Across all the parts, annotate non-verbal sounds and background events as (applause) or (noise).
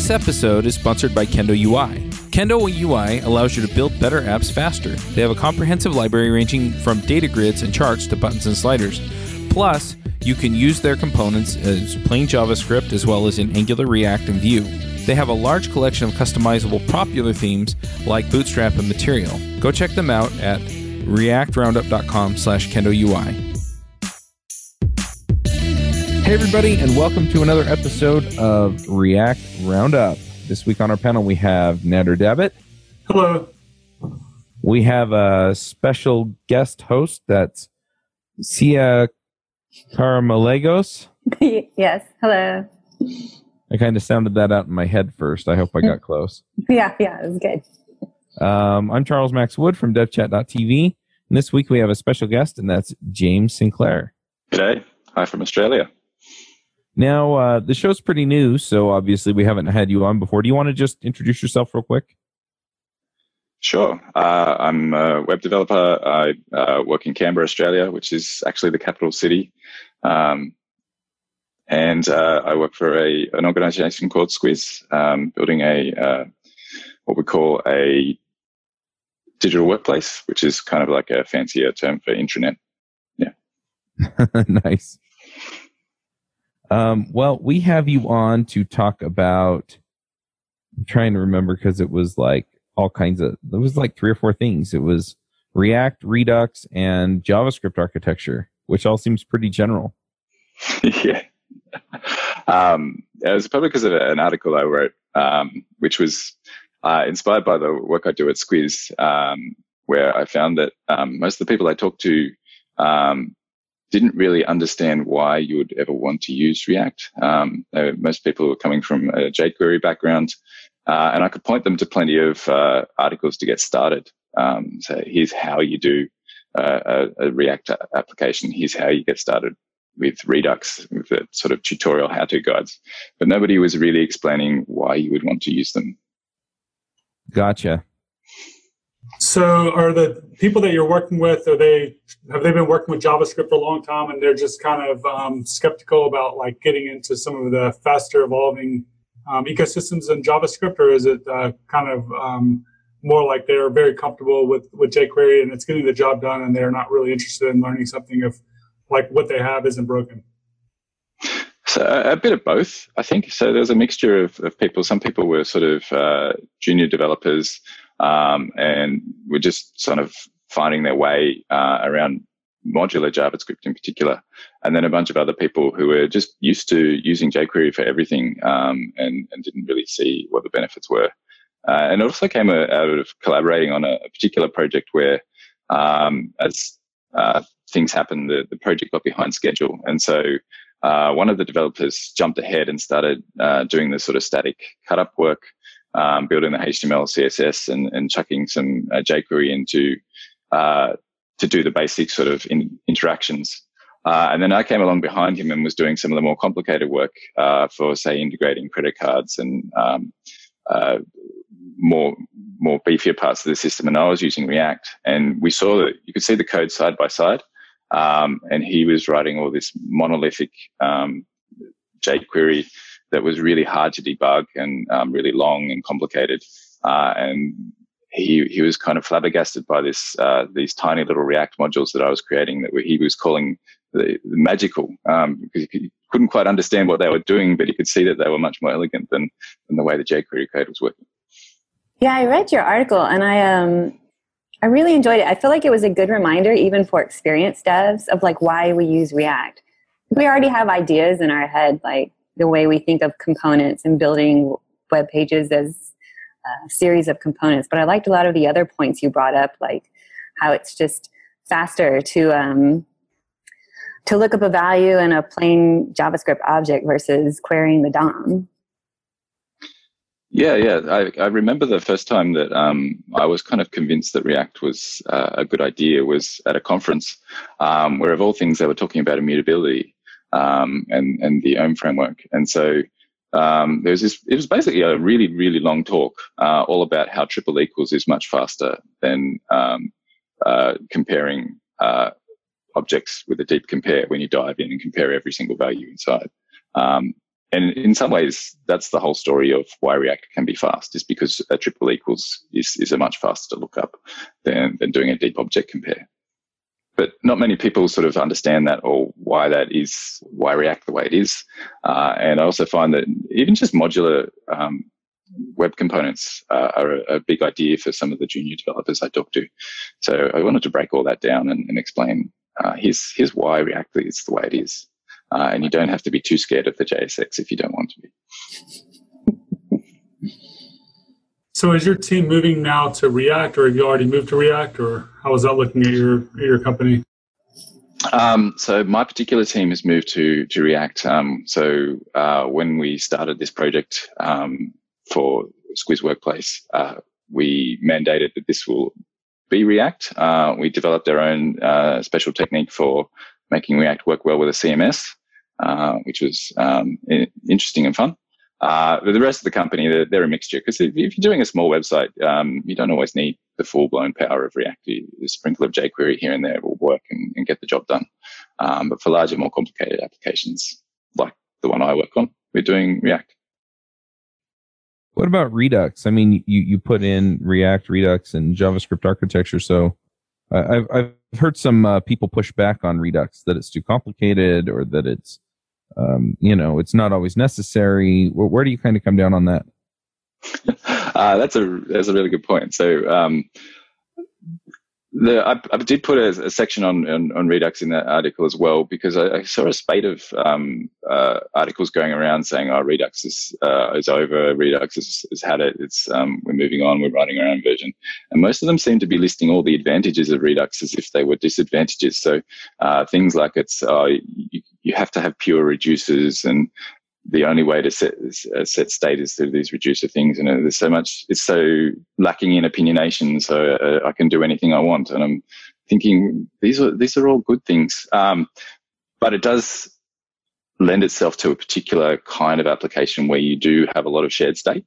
This episode is sponsored by Kendo UI. Kendo UI allows you to build better apps faster. They have a comprehensive library ranging from data grids and charts to buttons and sliders. Plus, you can use their components as plain JavaScript as well as in Angular, React, and Vue. They have a large collection of customizable popular themes like Bootstrap and Material. Go check them out at reactroundup.com slash kendoui. Hey, everybody, and welcome to another episode of React Roundup. This week on our panel, we have Nader Dabit. Hello. We have a special guest host that's Sia Karamalegos. (laughs) yes. Hello. I kind of sounded that out in my head first. I hope I got close. Yeah, yeah, it was good. Um, I'm Charles Max Wood from devchat.tv. And this week we have a special guest, and that's James Sinclair. G'day. Hi from Australia. Now, uh, the show's pretty new, so obviously we haven't had you on before. Do you want to just introduce yourself real quick? Sure. Uh, I'm a web developer. I uh, work in Canberra, Australia, which is actually the capital city. Um, and uh, I work for a an organization called Squiz, um, building a uh, what we call a digital workplace, which is kind of like a fancier term for intranet. Yeah. (laughs) nice. Um, well, we have you on to talk about. I'm trying to remember because it was like all kinds of. It was like three or four things. It was React, Redux, and JavaScript architecture, which all seems pretty general. (laughs) yeah. Um, it was probably because of an article I wrote, um, which was uh, inspired by the work I do at Squiz, um, where I found that um, most of the people I talked to um, didn't really understand why you would ever want to use React. Um, uh, most people were coming from a jQuery background, uh, and I could point them to plenty of uh, articles to get started. Um, so here's how you do a, a, React application. Here's how you get started with Redux, with the sort of tutorial how-to guides. But nobody was really explaining why you would want to use them. Gotcha. So, are the people that you're working with are they have they been working with JavaScript for a long time and they're just kind of um, skeptical about like getting into some of the faster evolving um, ecosystems in JavaScript, or is it uh, kind of um, more like they're very comfortable with with jQuery and it's getting the job done, and they're not really interested in learning something if like what they have isn't broken? So a bit of both, I think. So there's a mixture of, of people. Some people were sort of uh, junior developers um, and were just sort of finding their way uh, around modular JavaScript in particular, and then a bunch of other people who were just used to using jQuery for everything um, and, and, didn't really see what the benefits were. Uh, and it also came out of collaborating on a, a particular project where, um, as uh, things happened, the, the project got behind schedule, and so uh, one of the developers jumped ahead and started uh, doing the sort of static cut up work um, building the HTML, CSS, and, and chucking some uh, jQuery into uh, to do the basic sort of in, interactions. Uh, and then I came along behind him and was doing some of the more complicated work uh, for, say, integrating credit cards and um, uh, more more beefier parts of the system. And I was using React, and we saw that you could see the code side by side. Um, and he was writing all this monolithic um, jQuery that was really hard to debug and um, really long and complicated. Uh, and he he was kind of flabbergasted by this uh, these tiny little React modules that I was creating that he was calling the, the magical um, because he couldn't quite understand what they were doing, but he could see that they were much more elegant than than the way the jQuery code was working. Yeah, I read your article and I um I really enjoyed it. I feel like it was a good reminder, even for experienced devs, of like why we use React. We already have ideas in our head, like the way we think of components and building web pages as a series of components. But I liked a lot of the other points you brought up, like how it's just faster to um, to look up a value in a plain JavaScript object versus querying the DOM. Yeah, yeah. I, I remember the first time that um, I was kind of convinced that React was uh, a good idea was at a conference um, where, of all things, they were talking about immutability um, and and the Om framework. And so um, there was this. It was basically a really really long talk uh, all about how triple equals is much faster than um, uh, comparing uh, objects with a deep compare when you dive in and compare every single value inside. Um, and in some ways, that's the whole story of why React can be fast, is because a triple equals is, is a much faster to look up than, than doing a deep object compare. But not many people sort of understand that or why that is, why React the way it is. Uh, and I also find that even just modular um, web components uh, are a, a, big idea for some of the junior developers I talk to. So I wanted to break all that down and, and explain uh, here's, here's why React is the way it is. Uh, and you don't have to be too scared of the JSX if you don't want to be. So is your team moving now to React or have you already moved to React or how is that looking at your, at your company? Um, so my particular team has moved to to React. Um, so uh, when we started this project um, for Squiz Workplace, uh, we mandated that this will be React. Uh, we developed our own uh, special technique for making React work well with a CMS, uh, which was um, interesting and fun. Uh, the rest of the company, they're, a mixture because if, if, you're doing a small website, um, you don't always need the full blown power of React. A sprinkle of jQuery here and there will work and, and get the job done. Um, but for larger, more complicated applications like the one I work on, we're doing React. What about Redux? I mean, you, you put in React, Redux, and JavaScript architecture. So I've, I've heard some uh, people push back on Redux that it's too complicated or that it's um, you know, it's not always necessary. Where, where do you kind of come down on that? (laughs) uh, that's a that's a really good point. So um, the, I, I, did put a, a section on, on, on Redux in that article as well because I, I saw a spate of um, uh, articles going around saying, "Oh, Redux is uh, is over. Redux has, has had it. It's um, we're moving on. We're writing our own version." And most of them seem to be listing all the advantages of Redux as if they were disadvantages. So uh, things like it's uh, you, you have to have pure reducers and the only way to set uh, set state is through these reducer things, and there's so much. It's so lacking in opinionation, so uh, I can do anything I want. And I'm thinking these are these are all good things, um, but it does lend itself to a particular kind of application where you do have a lot of shared state,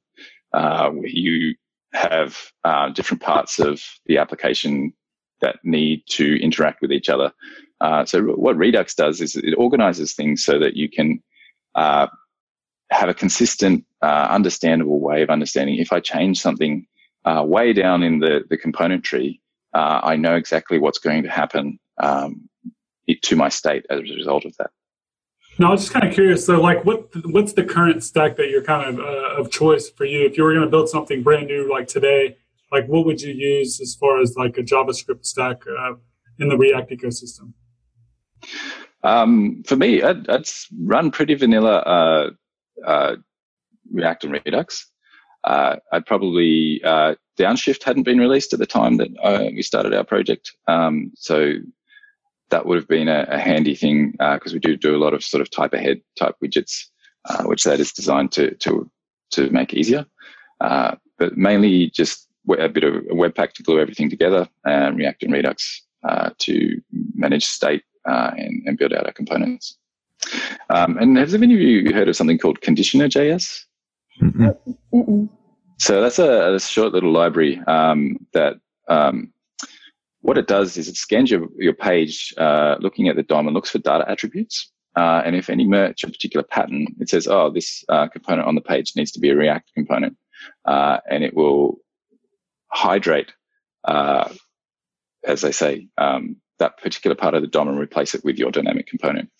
uh, where you have uh, different parts of the application that need to interact with each other. Uh, so what Redux does is it organizes things so that you can uh, have a consistent, uh, understandable way of understanding. If I change something uh, way down in the, the component tree, uh, I know exactly what's going to happen um, to my state as a result of that. No, I was just kind of curious. So, like, what what's the current stack that you're kind of uh, of choice for you? If you were going to build something brand new, like today, like what would you use as far as like a JavaScript stack uh, in the React ecosystem? Um, for me, I'd, I'd, run pretty vanilla uh, React and Redux. Uh, I'd probably uh, Downshift hadn't been released at the time that uh, we started our project, um, so that would have been a, a handy thing because uh, we do do a lot of sort of type ahead type widgets, uh, which that is designed to to to make easier. Uh, but mainly just a bit of a Webpack to glue everything together, and React and Redux to manage state and, and build out our components. Um, and has any of you heard of something called Conditioner.js? So that's a, a, short little library um, that um, what it does is it scans your, your page uh, looking at the DOM and looks for data attributes. Uh, and if any merge a particular pattern, it says, oh, this uh, component on the page needs to be a React component. Uh, and it will hydrate, uh, as they say, um, that particular part of the DOM and replace it with your dynamic component.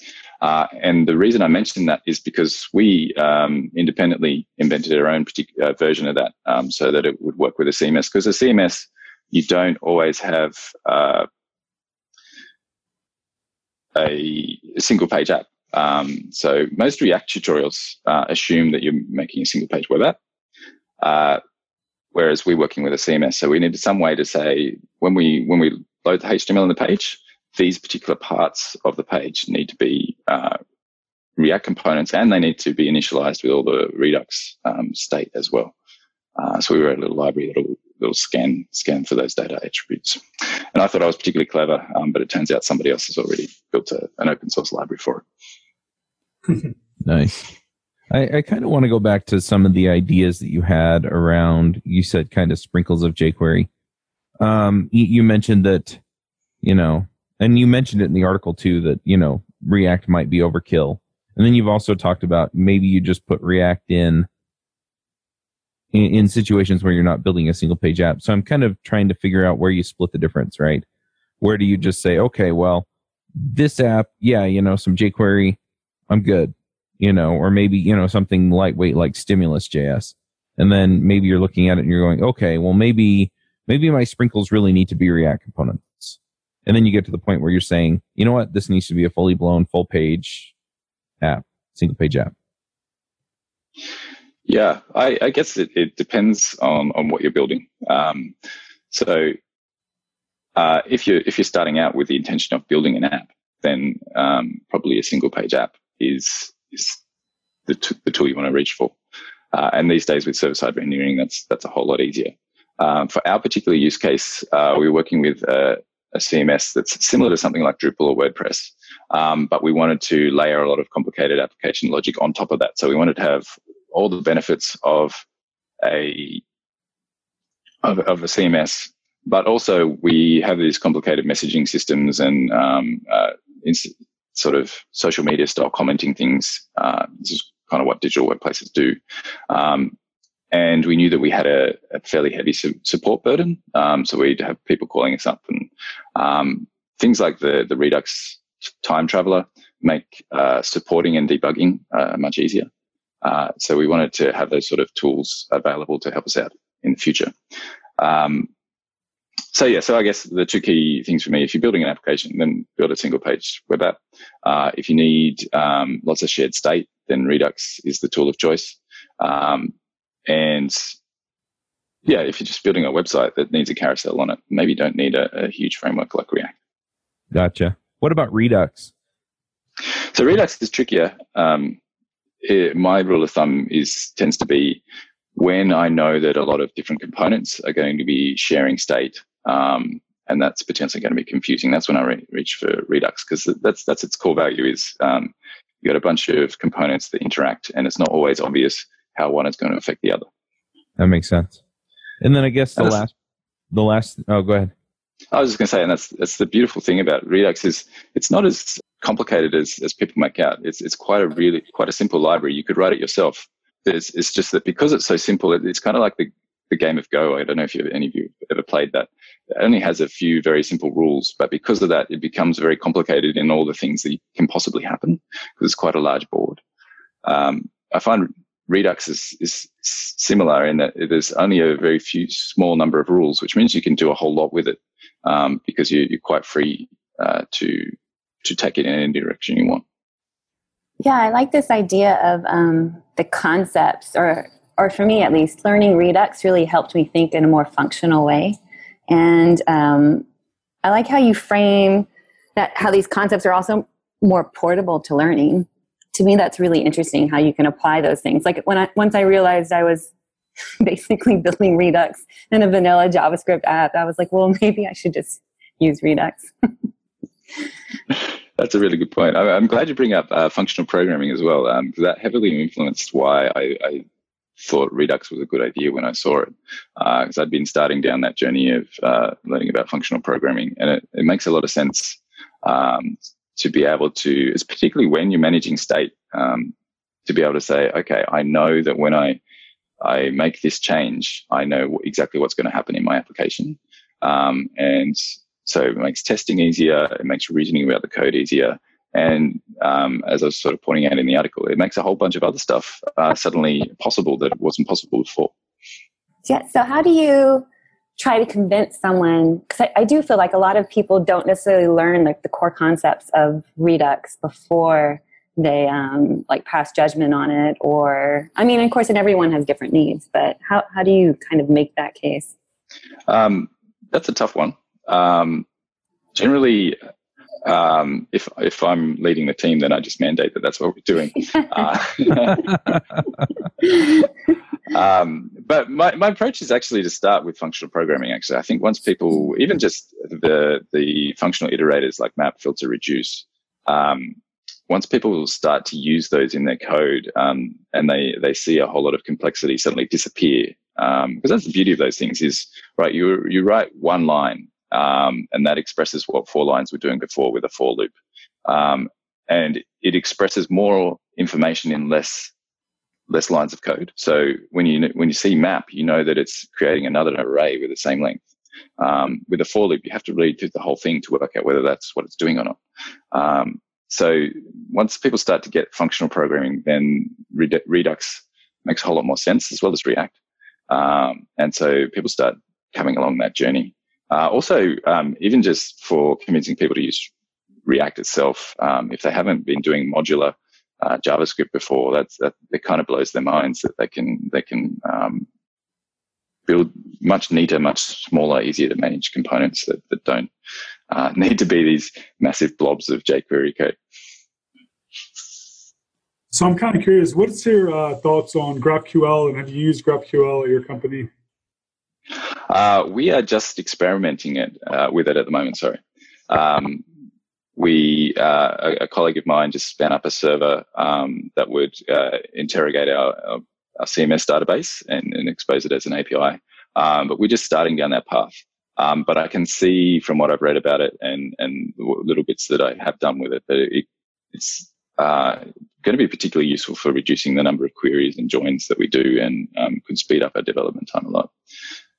Uh, and the reason I mention that is because we um, independently invented our own particular uh, version of that um, so that it would work with a CMS. Because a CMS, you don't always have uh, a single page app. Um, so most React tutorials uh, assume that you're making a single page web app. Uh, whereas we're working with a CMS, so we needed some way to say when we when we load the HTML on the page, these particular parts of the page need to be uh, React components and they need to be initialized with all the Redux um, state as well. Uh, so we wrote a little library that'll, that'll scan scan for those data attributes. And I thought I was particularly clever, um, but it turns out somebody else has already built a, an open source library for it. (laughs) nice. I, I kind of want to go back to some of the ideas that you had around. You said kind of sprinkles of jQuery. Um, you, mentioned that, you know, and you mentioned it in the article too that you know React might be overkill, And then you've also talked about maybe you just put React in, in in situations where you're not building a single page app. So I'm kind of trying to figure out where you split the difference, right? Where do you just say, okay, well, this app, yeah, you know, some jQuery, I'm good, you know, or maybe, you know, something lightweight like Stimulus JS. And then maybe you're looking at it and you're going, okay, well, maybe, maybe my sprinkles really need to be React components. And then you get to the point where you're saying, you know what, this needs to be a fully blown full page app, single page app. Yeah, I, I guess it, it, depends on, on what you're building. Um, so uh, if you're if you're starting out with the intention of building an app, then um, probably a single page app is is the, t- the tool you want to reach for. Uh, and these days with server side rendering, that's that's a whole lot easier. Um, for our particular use case, uh, we are working with a, a, CMS that's similar to something like Drupal or WordPress, um, but we wanted to layer a lot of complicated application logic on top of that. So we wanted to have all the benefits of a of, of a CMS but also we have these complicated messaging systems and um, uh, sort of social media style commenting things. Uh, this is kind of what digital workplaces do. Um, and we knew that we had a, a fairly heavy su- support burden. Um, so we'd have people calling us up and um, things like the, the Redux time traveler make uh, supporting and debugging uh, much easier. Uh, so we wanted to have those sort of tools available to help us out in the future. Um, so yeah, so I guess the two key things for me, if you're building an application, then build a single page web app. Uh, if you need um, lots of shared state, then Redux is the tool of choice. Um, and yeah, if you're just building a website that needs a carousel on it, maybe you don't need a, a huge framework like React. Gotcha. What about Redux? So Redux is trickier. Um, it, my rule of thumb is tends to be when I know that a lot of different components are going to be sharing state, um, and that's potentially going to be confusing. That's when I re- reach for Redux because that's that's its core value is um, you got a bunch of components that interact, and it's not always obvious how one is going to affect the other. That makes sense. And then I guess the last, the last. Oh, go ahead. I was just going to say, and that's that's the beautiful thing about Redux is it's not as complicated as, as people make out. It's it's quite a really quite a simple library. You could write it yourself. It's, it's just that because it's so simple, it's kind of like the the game of Go. I don't know if you, any of you have ever played that. It only has a few very simple rules, but because of that, it becomes very complicated in all the things that can possibly happen because it's quite a large board. Um, I find Redux is, is similar in that there's only a very few small number of rules, which means you can do a whole lot with it um, because you, are quite free uh, to to take it in any direction you want. Yeah, I like this idea of um, the concepts, or or for me at least, learning Redux really helped me think in a more functional way. And um, I like how you frame that, how these concepts are also more portable to learning. To me, that's really interesting how you can apply those things. Like when I once I realized I was (laughs) basically building Redux in a vanilla JavaScript app, I was like, well, (laughs) maybe I should just use Redux. (laughs) That's a really good point. I'm glad you bring up uh, functional programming as well, because um, that heavily influenced why I, I, thought Redux was a good idea when I saw it, because uh, I'd been starting down that journey of uh, learning about functional programming, and it, it makes a lot of sense um, to be able to, it's particularly when you're managing state, um, to be able to say, okay, I know that when I I make this change, I know exactly what's going to happen in my application, um, and so it makes testing easier, it makes reasoning about the code easier. And um, as I was sort of pointing out in the article, it makes a whole bunch of other stuff uh, suddenly possible that wasn't possible before. Yeah. So, how do you try to convince someone? Because I, I, do feel like a lot of people don't necessarily learn like the core concepts of Redux before they um, like pass judgment on it. Or, I mean, of course, and everyone has different needs, but how, how do you kind of make that case? Um, that's a tough one. Um, generally, um, if if I'm leading the team, then I just mandate that that's what we're doing. (laughs) uh, (laughs) um, but my, my approach is actually to start with functional programming. Actually, I think once people, even just the the functional iterators like map, filter, reduce, um, once people start to use those in their code um, and they they see a whole lot of complexity suddenly disappear, because um, that's the beauty of those things is right. You you write one line um, and that expresses what for lines were doing before with a for loop. Um, and it expresses more information in less less lines of code. So when you when you see map, you know that it's creating another array with the same length. Um, with a for loop, you have to read through the whole thing to work out whether that's what it's doing or not. Um, so once people start to get functional programming, then Redux makes a whole lot more sense as well as React. Um, and so people start coming along that journey. Uh, also, um, even just for convincing people to use React itself, um, if they haven't been doing modular uh, JavaScript before, that's that it kind of blows their minds that they can they can um, build much neater, much smaller, easier to manage components that, that don't uh, (laughs) need to be these massive blobs of jQuery code. So I'm kind of curious, what's your uh, thoughts on GraphQL, and have you used GraphQL at your company? Uh, we are just experimenting it uh, with it at the moment. Sorry, um, we uh, a, a, colleague of mine just spun up a server um, that would uh, interrogate our, our, CMS database and, and, expose it as an API. Um, but we're just starting down that path. Um, but I can see from what I've read about it and and little bits that I have done with it that it, it's uh, going to be particularly useful for reducing the number of queries and joins that we do and um, could speed up our development time a lot.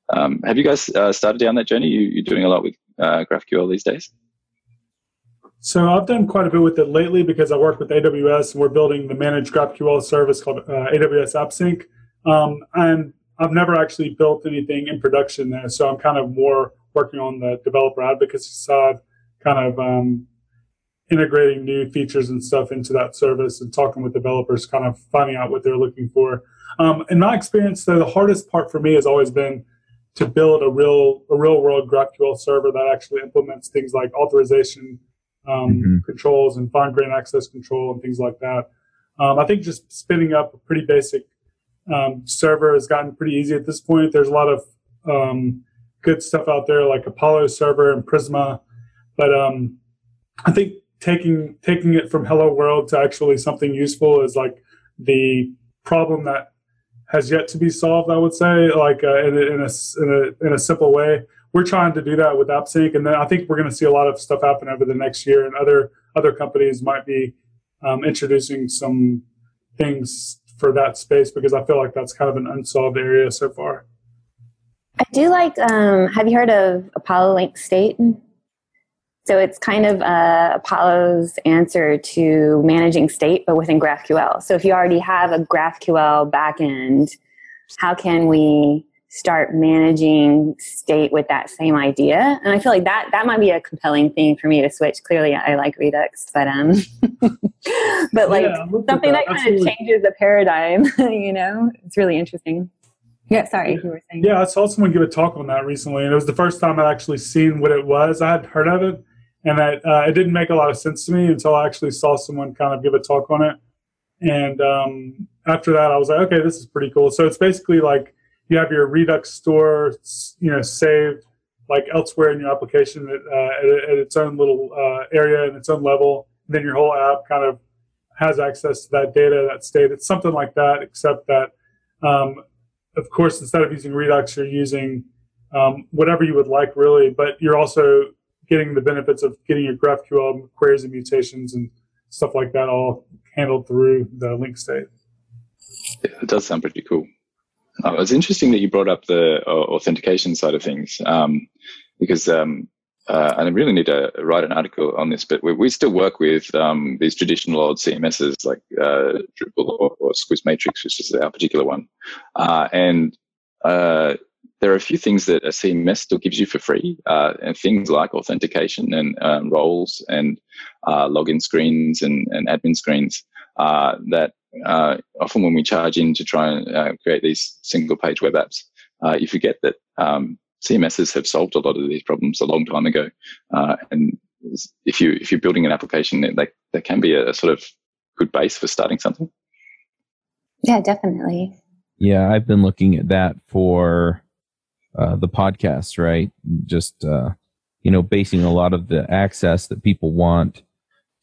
Um, have you guys uh, started down that journey? You, are doing a lot with uh, GraphQL these days? So I've done quite a bit with it lately because I work with AWS and we're building the managed GraphQL service called uh, AWS AppSync. Um, and I've never actually built anything in production there, so I'm kind of more working on the developer advocacy side, kind of um, integrating new features and stuff into that service and talking with developers, kind of finding out what they're looking for. Um, in my experience, though, the hardest part for me has always been to build a real a real world GraphQL server that actually implements things like authorization um, mm-hmm. controls and fine grained access control and things like that. Um, I think just spinning up a pretty basic um, server has gotten pretty easy at this point. There's a lot of um, good stuff out there like Apollo server and Prisma, but um, I think taking taking it from hello world to actually something useful is like the problem that has yet to be solved i would say like uh, in, a, in, a, in, a, in a simple way we're trying to do that with AppSync, and then I think we're going to see a lot of stuff happen over the next year, and other other companies might be um, introducing some things for that space because I feel like that's kind of an unsolved area so far. I do like. Um, have you heard of Apollo Link State? So it's kind of uh, Apollo's answer to managing state, but within GraphQL. So if you already have a GraphQL backend, how can we start managing state with that same idea? And I feel like that that might be a compelling thing for me to switch. Clearly, I like Redux, but um, (laughs) but like yeah, something that, that kind of changes the paradigm. (laughs) you know, it's really interesting. Yeah, sorry, you were saying. Yeah, I saw someone give a talk on that recently, and it was the first time I'd actually seen what it was. I had heard of it, and that uh, it didn't make a lot of sense to me until I actually saw someone kind of give a talk on it. And um, after that, I was like, okay, this is pretty cool. So it's basically like you have your Redux store, you know, saved like elsewhere in your application at, uh, at, at its own little uh, area and its own level. And then your whole app kind of has access to that data, that state. It's something like that, except that, um, of course, instead of using Redux, you're using um, whatever you would like, really. But you're also getting the benefits of getting your GraphQL queries and mutations and stuff like that all handled through the link state. Yeah, it does sound pretty cool. Uh, it's interesting that you brought up the uh, authentication side of things um, because um, uh, and I really need to write an article on this, but we, we still work with um, these traditional old CMSs like uh, Drupal or, or Matrix, which is our particular one. Uh, and there are a few things that a CMS still gives you for free, uh, and things like authentication and um, roles and uh, login screens and, and admin screens uh, that uh, often when we charge in to try and uh, create these single page web apps, uh, you forget that um, CMSs have solved a lot of these problems a long time ago. and if you if you're building an application, that that can be a, a sort of good base for starting something. Yeah, definitely. Yeah, I've been looking at that for uh, the podcast, right? Just, uh, you know, basing a lot of the access that people want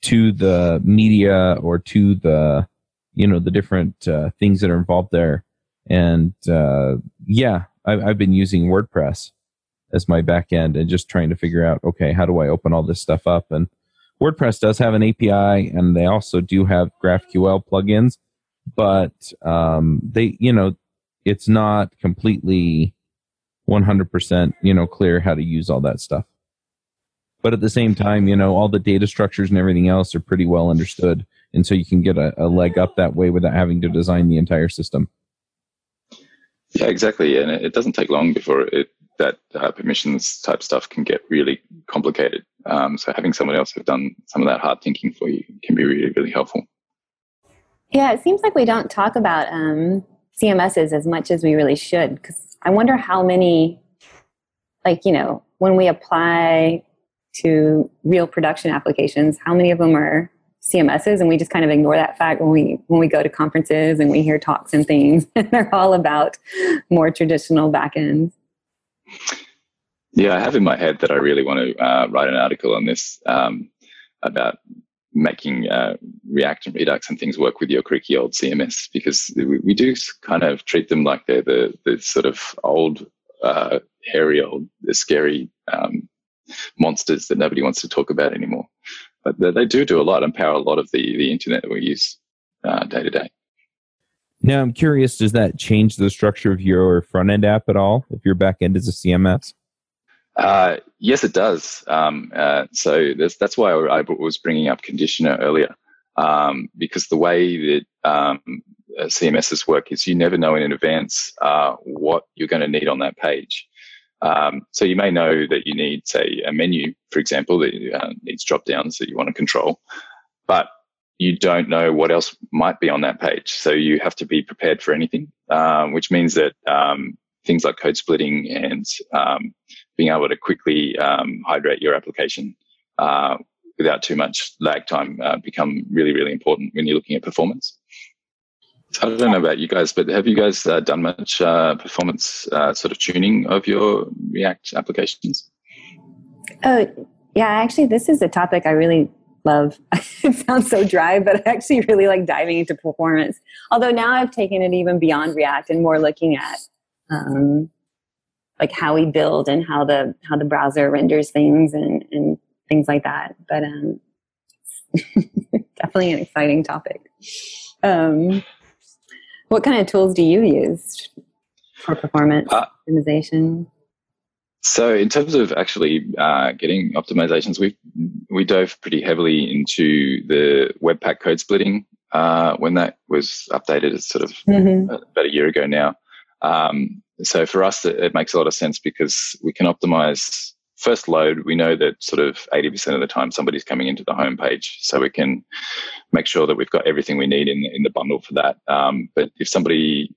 to the media or to the, you know, the different uh, things that are involved there. And uh, yeah, I, I've been using WordPress as my backend and just trying to figure out, okay, how do I open all this stuff up? And WordPress does have an API, and they also do have GraphQL plugins, but um, they, you know, it's not completely 100%, you know, clear how to use all that stuff. But at the same time, you know, all the data structures and everything else are pretty well understood, and so you can get a, a leg up that way without having to design the entire system. Yeah, exactly. And it doesn't take long before it, that uh, permissions type stuff can get really complicated. Um, so having someone else have done some of that hard thinking for you can be really, really helpful. Yeah, it seems like we don't talk about um, CMSs as much as we really should because I wonder how many, like, you know, when we apply to real production applications, how many of them are CMSs and we just kind of ignore that fact when we when we go to conferences and we hear talks and things (laughs) and they're all about more traditional backends. Yeah, I have in my head that I really want to uh, write an article on this um, about making uh, React and Redux and things work with your creaky old CMS because we, we do kind of treat them like they're the, the sort of old, uh, hairy, old, scary um, monsters that nobody wants to talk about anymore. But they, do do a lot and power a lot of the, the internet that we use uh, day to day. Now, I'm curious, does that change the structure of your front end app at all if your back end is a CMS? Uh, yes, it does. Um, uh, so that's why I was bringing up conditioner earlier, um, because the way that um, CMSs work is you never know in advance uh, what you're going to need on that page. Um, so you may know that you need, say, a menu, for example, that uh, needs drop downs that you want to control, but you don't know what else might be on that page. So you have to be prepared for anything, um, which means that um, things like code splitting and um, being able to quickly um, hydrate your application uh, without too much lag time uh, become really, really important when you're looking at performance. I don't know about you guys, but have you guys uh, done much uh, performance uh, sort of tuning of your React applications? Oh, yeah. Actually, this is a topic I really love. (laughs) it sounds so dry, but I actually really like diving into performance. Although now I've taken it even beyond React and more looking at um, like how we build and how the how the browser renders things and and things like that. But um, (laughs) definitely an exciting topic. Um, what kind of tools do you use for performance uh, optimization? So, in terms of actually uh, getting optimizations, we we dove pretty heavily into the Webpack code splitting uh, when that was updated. It's sort of mm-hmm. about a year ago now. Um, so for us, it, it, makes a lot of sense because we can optimize first load. We know that sort of 80% of the time somebody's coming into the home page. So we can make sure that we've got everything we need in, in the bundle for that. Um, but if somebody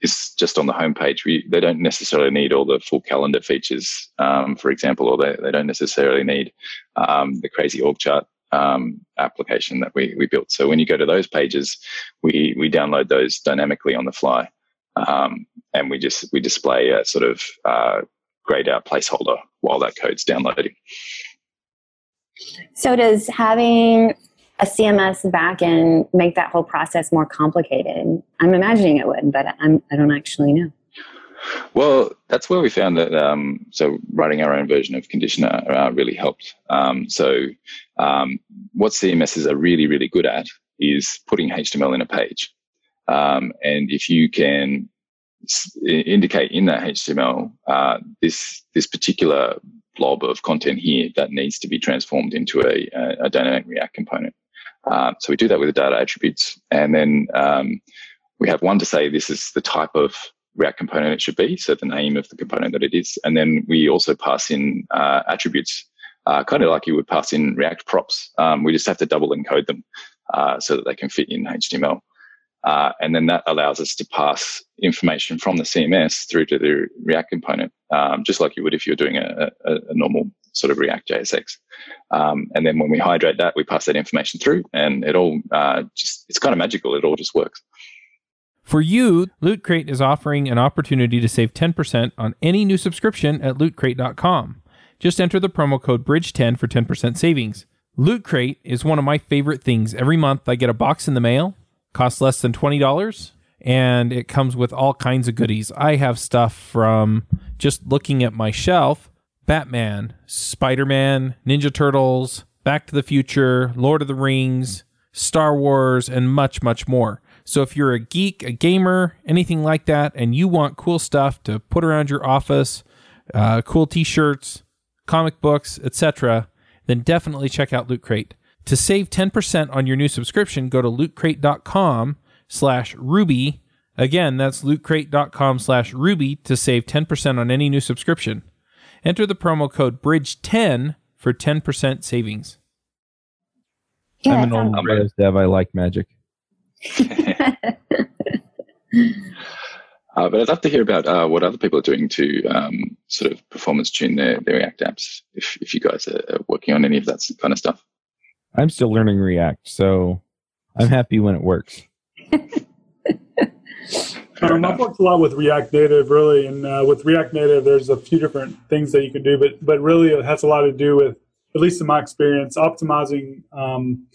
is just on the home page, we, they don't necessarily need all the full calendar features, um, for example, or they, they don't necessarily need um, the crazy org chart um, application that we, we built. So when you go to those pages, we, we download those dynamically on the fly. Um, and we just we display a sort of uh, grayed out placeholder while that code's downloading. So does having a CMS backend make that whole process more complicated? I'm imagining it would, but I'm, I don't actually know. Well, that's where we found that. Um, so writing our own version of Conditioner uh, really helped. Um, so um, what CMSs are really, really good at is putting HTML in a page. Um, and if you can indicate in that HTML uh, this this particular blob of content here that needs to be transformed into a, a, a dynamic React component. Uh, so we do that with the data attributes, and then um, we have one to say this is the type of React component it should be, so the name of the component that it is, and then we also pass in uh, attributes, uh, kind of like you would pass in React props. Um, we just have to double encode them uh, so that they can fit in HTML. Uh, and then that allows us to pass information from the CMS through to the React component, um, just like you would if you're doing a, a, a normal sort of React JSX. Um, and then when we hydrate that, we pass that information through, and it all uh, just, it's kind of magical. It all just works. For you, Loot Crate is offering an opportunity to save 10% on any new subscription at lootcrate.com. Just enter the promo code BRIDGE10 for 10% savings. Loot Crate is one of my favorite things. Every month I get a box in the mail costs less than $20 and it comes with all kinds of goodies. I have stuff from just looking at my shelf Batman, Spider Man, Ninja Turtles, Back to the Future, Lord of the Rings, Star Wars, and much, much more. So if you're a geek, a gamer, anything like that, and you want cool stuff to put around your office, uh, cool t-shirts, comic books, etc., then definitely check out Loot Crate. To save 10% on your new subscription, go to lootcrate.com slash ruby. Again, that's lootcrate.com slash ruby to save 10% on any new subscription. Enter the promo code BRIDGE10 for 10% savings. Yeah, I'm an that old Windows dev. I like magic. (laughs) Uh, but I'd love to hear about uh, what other people are doing to um, sort of performance tune their, their React apps. If, if you guys are are working on any of that kind of stuff. I'm still learning React, so I'm (laughs) happy when it works. Um. I've worked a lot with React Native, really, and uh, with React Native, there's a few different things that you can do, but but really, it has a lot to do with, at least in my experience, optimizing um,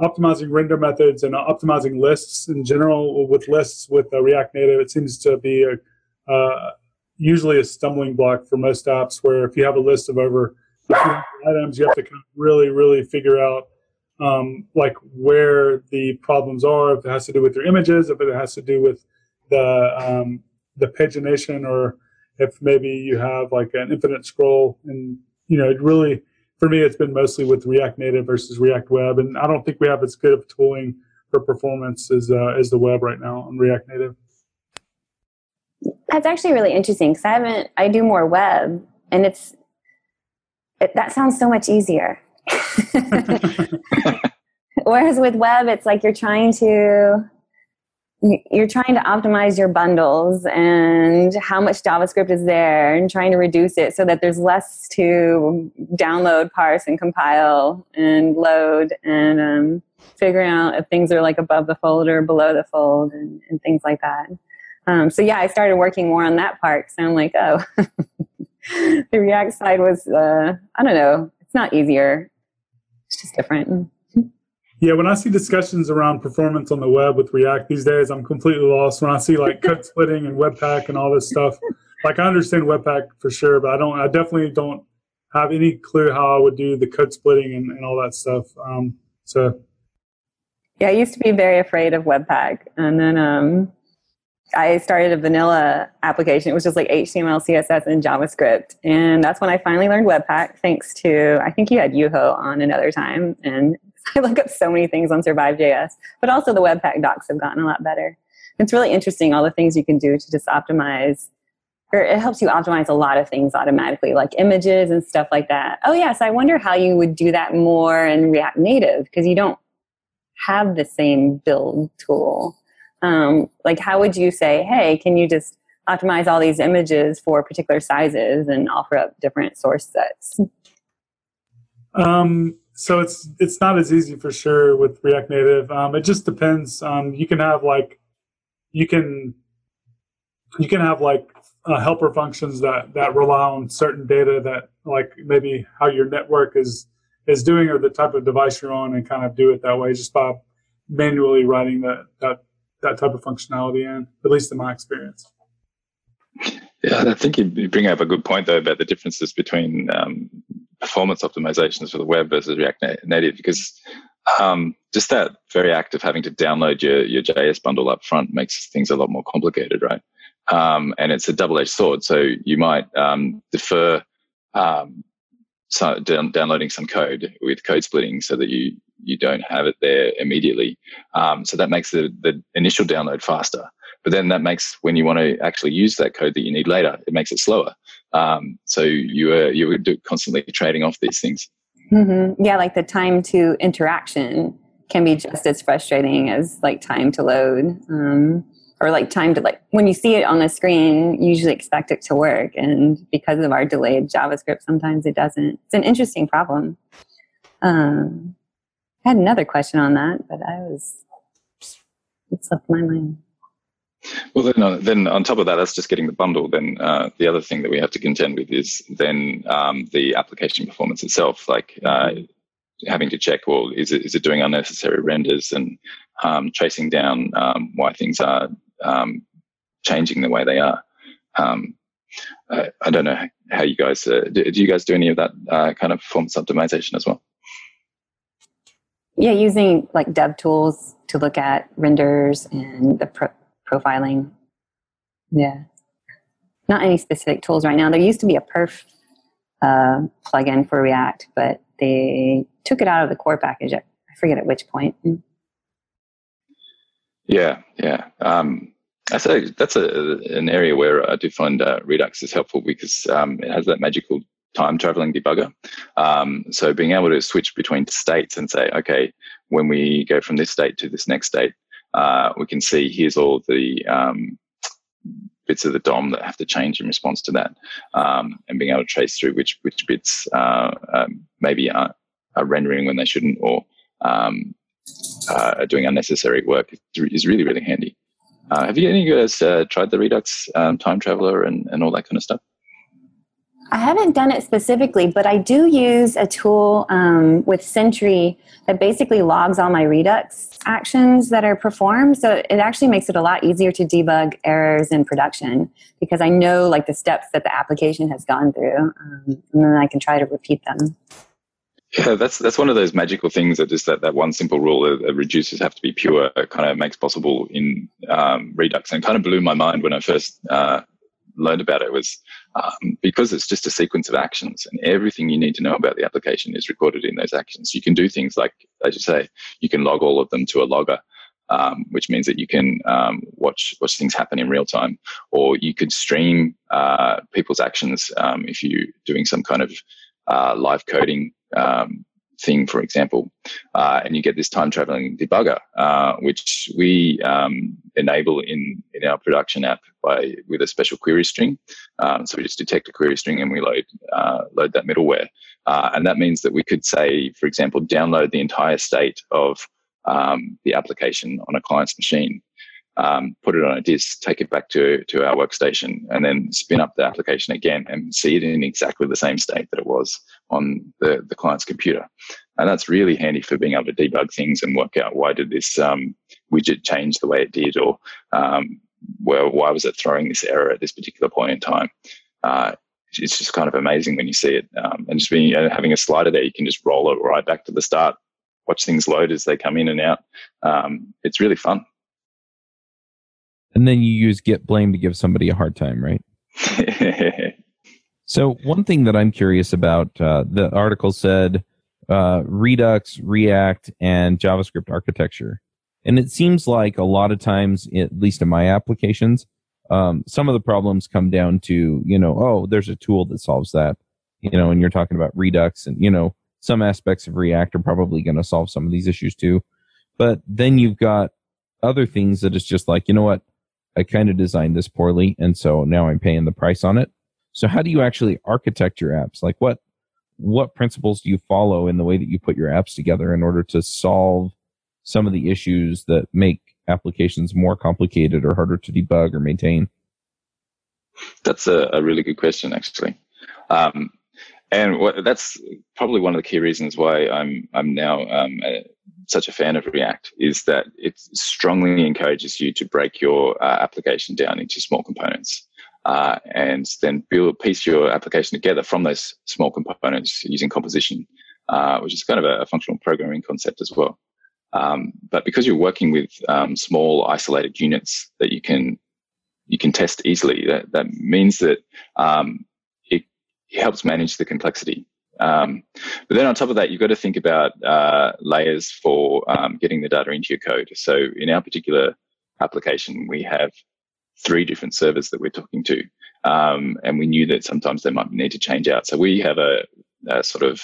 optimizing render methods and optimizing lists in general. With lists with uh, React Native, it seems to be a, uh, usually a stumbling block for most apps. Where if you have a list of over a few hundred items, you have to kind of really, really figure out um, like where the problems are. If it has to do with your images, if it has to do with the um, the pagination, or if maybe you have like an infinite scroll, and you know, it really for me, it's been mostly with React Native versus React Web, and I don't think we have as good of tooling for performance as uh, as the web right now on React Native. That's actually really interesting because I haven't. I do more web, and it's it, that sounds so much easier. (laughs) Whereas with web, it's like you're trying to you- you're trying to optimize your bundles and how much JavaScript is there, and trying to reduce it so that there's less to download, parse, and compile and load, and um, figuring out if things are like above the fold or below the fold, and, and things like that. Um, so yeah, I started working more on that part. So I'm like, oh, (laughs) the React side was, uh, I don't know, it's not easier. It's just different. Yeah, when I see discussions around performance on the web with React these days, I'm completely lost. When I see like code (laughs) splitting and Webpack and all this stuff, like I understand Webpack for sure, but I don't. I definitely don't have any clue how I would do the code splitting and, and all that stuff. Um, so Yeah, I used to be very afraid of Webpack, and then um, I started a vanilla application. It was just like HTML, CSS, and JavaScript, and that's when I finally learned Webpack. Thanks to I think you had Juho on another time, and (laughs) I look up so many things on SurviveJS, but also the Webpack docs have gotten a lot better. It's really interesting all the things you can do to just optimize. Or it helps you optimize a lot of things automatically, like images and stuff like that. Oh yes, I wonder how you would do that more in React Native because you don't have the same build tool. Um, like, how would you say, hey, can you just optimize all these images for particular sizes and offer up different source sets? Um, so it's it's not as easy for sure with React Native. Um, it just depends. Um, you can have like you can you can have like uh, helper functions that that rely on certain data that like maybe how your network is is doing or the type of device you're on and kind of do it that way just by manually writing that that that type of functionality in at least in my experience Yeah, I think you bring up a good point though about the differences between um, performance optimizations for the web versus React Native because um, just that very act of having to download your your JS bundle up front makes things a lot more complicated, right? Um, and it's a double edged sword. So you might um, defer um, so down, downloading some code with code splitting so that you you don't have it there immediately. Um, so that makes the the initial download faster but then that makes when you want to actually use that code that you need later, it makes it slower. Um, so you are you were constantly trading off these things. hmm Yeah, like the time to interaction can be just as frustrating as like time to load. Um, or like time to like when you see it on the screen, you usually expect it to work, and because of our delayed JavaScript, sometimes it doesn't. It's an interesting problem. Um, I had another question on that, but I was it slipped my mind. Well, then, uh, then on top of that, that's just getting the bundle. Then uh, the other thing that we have to contend with is then um, the application performance itself, like uh, having to check, well, is it is it doing unnecessary renders and um, tracing down um, why things are um, changing the way they are. Um, I, I don't know how you guys uh, do, do. You guys do any of that uh, kind of performance optimization as well? yeah, using like dev tools to look at renders and the pro- profiling. Yeah. Not any specific tools right now. There used to be a perf uh, plugin for React, but they took it out of the core package. I forget at which point. Yeah, yeah. Um, I say that's a, an area where I do find uh, Redux is helpful because um, it has that magical time traveling debugger. Um, so being able to switch between states and say, okay, when we go from this state to this next state, uh, we can see here's all the um, bits of the DOM that have to change in response to that, um, and being able to trace through which which bits uh, um, maybe are, are, rendering when they shouldn't or um, uh, doing unnecessary work is really really handy. Uh, have you any of you guys uh, tried the Redux um, time traveler and, and all that kind of stuff? I haven't done it specifically, but I do use a tool um, with Sentry that basically logs all my Redux actions that are performed. So it actually makes it a lot easier to debug errors in production because I know like the steps that the application has gone through, um, and then I can try to repeat them. Yeah, that's that's one of those magical things that just that, that one simple rule that reducers have to be pure kind of makes possible in um, Redux, and kind of blew my mind when I first uh, learned about it was um, because it's just a sequence of actions and everything you need to know about the application is recorded in those actions. You can do things like, as you say, you can log all of them to a logger. Um, which means that you can um, watch watch things happen in real time, or you could stream uh, people's actions um, if you're doing some kind of uh, live coding um, thing, for example, uh, and you get this time traveling debugger, uh, which we um, enable in, in our production app by with a special query string. Um, so we just detect a query string and we load uh, load that middleware, uh, and that means that we could say, for example, download the entire state of um, the application on a client's machine um, put it on a disk, take it back to, to our workstation, and then spin up the application again and see it in exactly the same state that it was on the, the client's computer. And that's really handy for being able to debug things and work out why did this um, widget change the way it did, or um, well, why was it throwing this error at this particular point in time. Uh, it's just kind of amazing when you see it. Um, and just being having a slider there, you can just roll it right back to the start, watch things load as they come in and out. Um, it's really fun and then you use git blame to give somebody a hard time, right? (laughs) so one thing that I'm curious about, uh, the article said uh, Redux, React, and JavaScript architecture, and it seems like a lot of times, at least in my applications, um, some of the problems come down to you know, oh, there's a tool that solves that, you know, and you're talking about Redux, and you know, some aspects of React are probably going to solve some of these issues too, but then you've got other things that it's just like, you know what I kind of designed this poorly, and so now I'm paying the price on it. So how do you actually architect your apps? Like what what principles do you follow in the way that you put your apps together in order to solve some of the issues that make applications more complicated or harder to debug or maintain? That's a, a really good question, actually. Um, and what, that's probably one of the key reasons why I'm I'm now um, such a fan of React is that it strongly encourages you to break your uh, application down into small components. Uh, and then build piece your application together from those small components using composition, uh, which is kind of a, a, functional programming concept as well. Um, but because you're working with um, small isolated units that you can you can test easily, that, that means that um, it, it helps manage the complexity. Um, but then on top of that, you've got to think about uh, layers for um, getting the data into your code. So in our particular application, we have three different servers that we're talking to. Um, and we knew that sometimes they might need to change out. So we have a, a sort of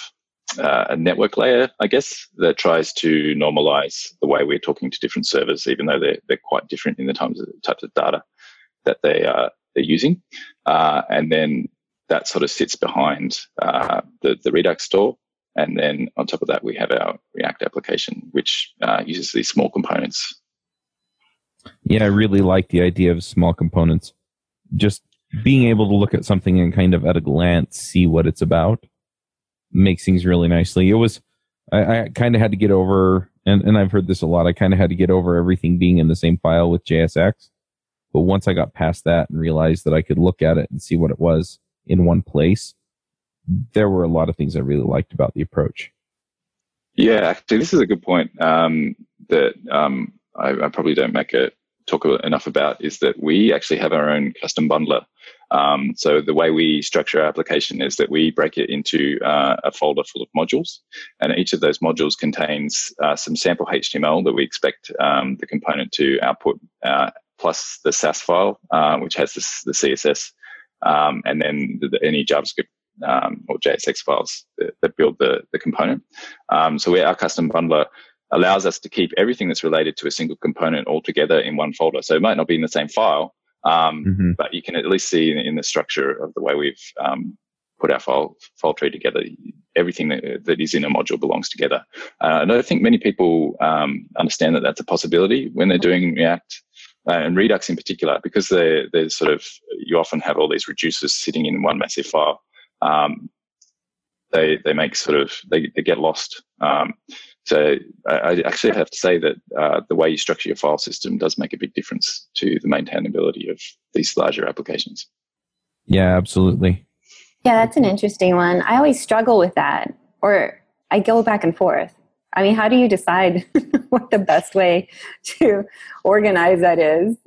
uh, a network layer, I guess, that tries to normalize the way we're talking to different servers, even though they're, they're quite different in the types of, types of data that they are they're using. Uh, and then that sort of sits behind uh, the, the Redux store. And then on top of that, we have our React application, which uh, uses these small components. Yeah, I really like the idea of small components. Just being able to look at something and kind of at a glance see what it's about makes things really nicely. It was, I, I kind of had to get over, and, and I've heard this a lot, I kind of had to get over everything being in the same file with JSX. But once I got past that and realized that I could look at it and see what it was, in one place, there were a lot of things I really liked about the approach. Yeah, actually, this is a good point um, that um, I, I, probably don't make it talk enough about is that we actually have our own custom bundler. Um, so the way we structure our application is that we break it into uh, a folder full of modules, and each of those modules contains uh, some sample HTML that we expect um, the component to output, uh, plus the Sass file, uh, which has the CSS, um, and then the, any JavaScript um, or JSX files that, that build the, the component. Um, so our custom bundler allows us to keep everything that's related to a single component all together in one folder. So it might not be in the same file, um, mm-hmm. but you can at least see in, in, the structure of the way we've um, put our file, file tree together, everything that, that is in a module belongs together. Uh, and I think many people um, understand that that's a possibility when they're doing React. Uh, and Redux in particular, because they're, they're sort of, you often have all these reducers sitting in one massive file. Um, they, they make sort of, they, they get lost. Um, so I, I, actually have to say that uh, the way you structure your file system does make a big difference to the maintainability of these larger applications. Yeah, absolutely. Yeah, that's an interesting one. I always struggle with that, or I go back and forth. I mean, how do you decide (laughs) what the best way to organize that is?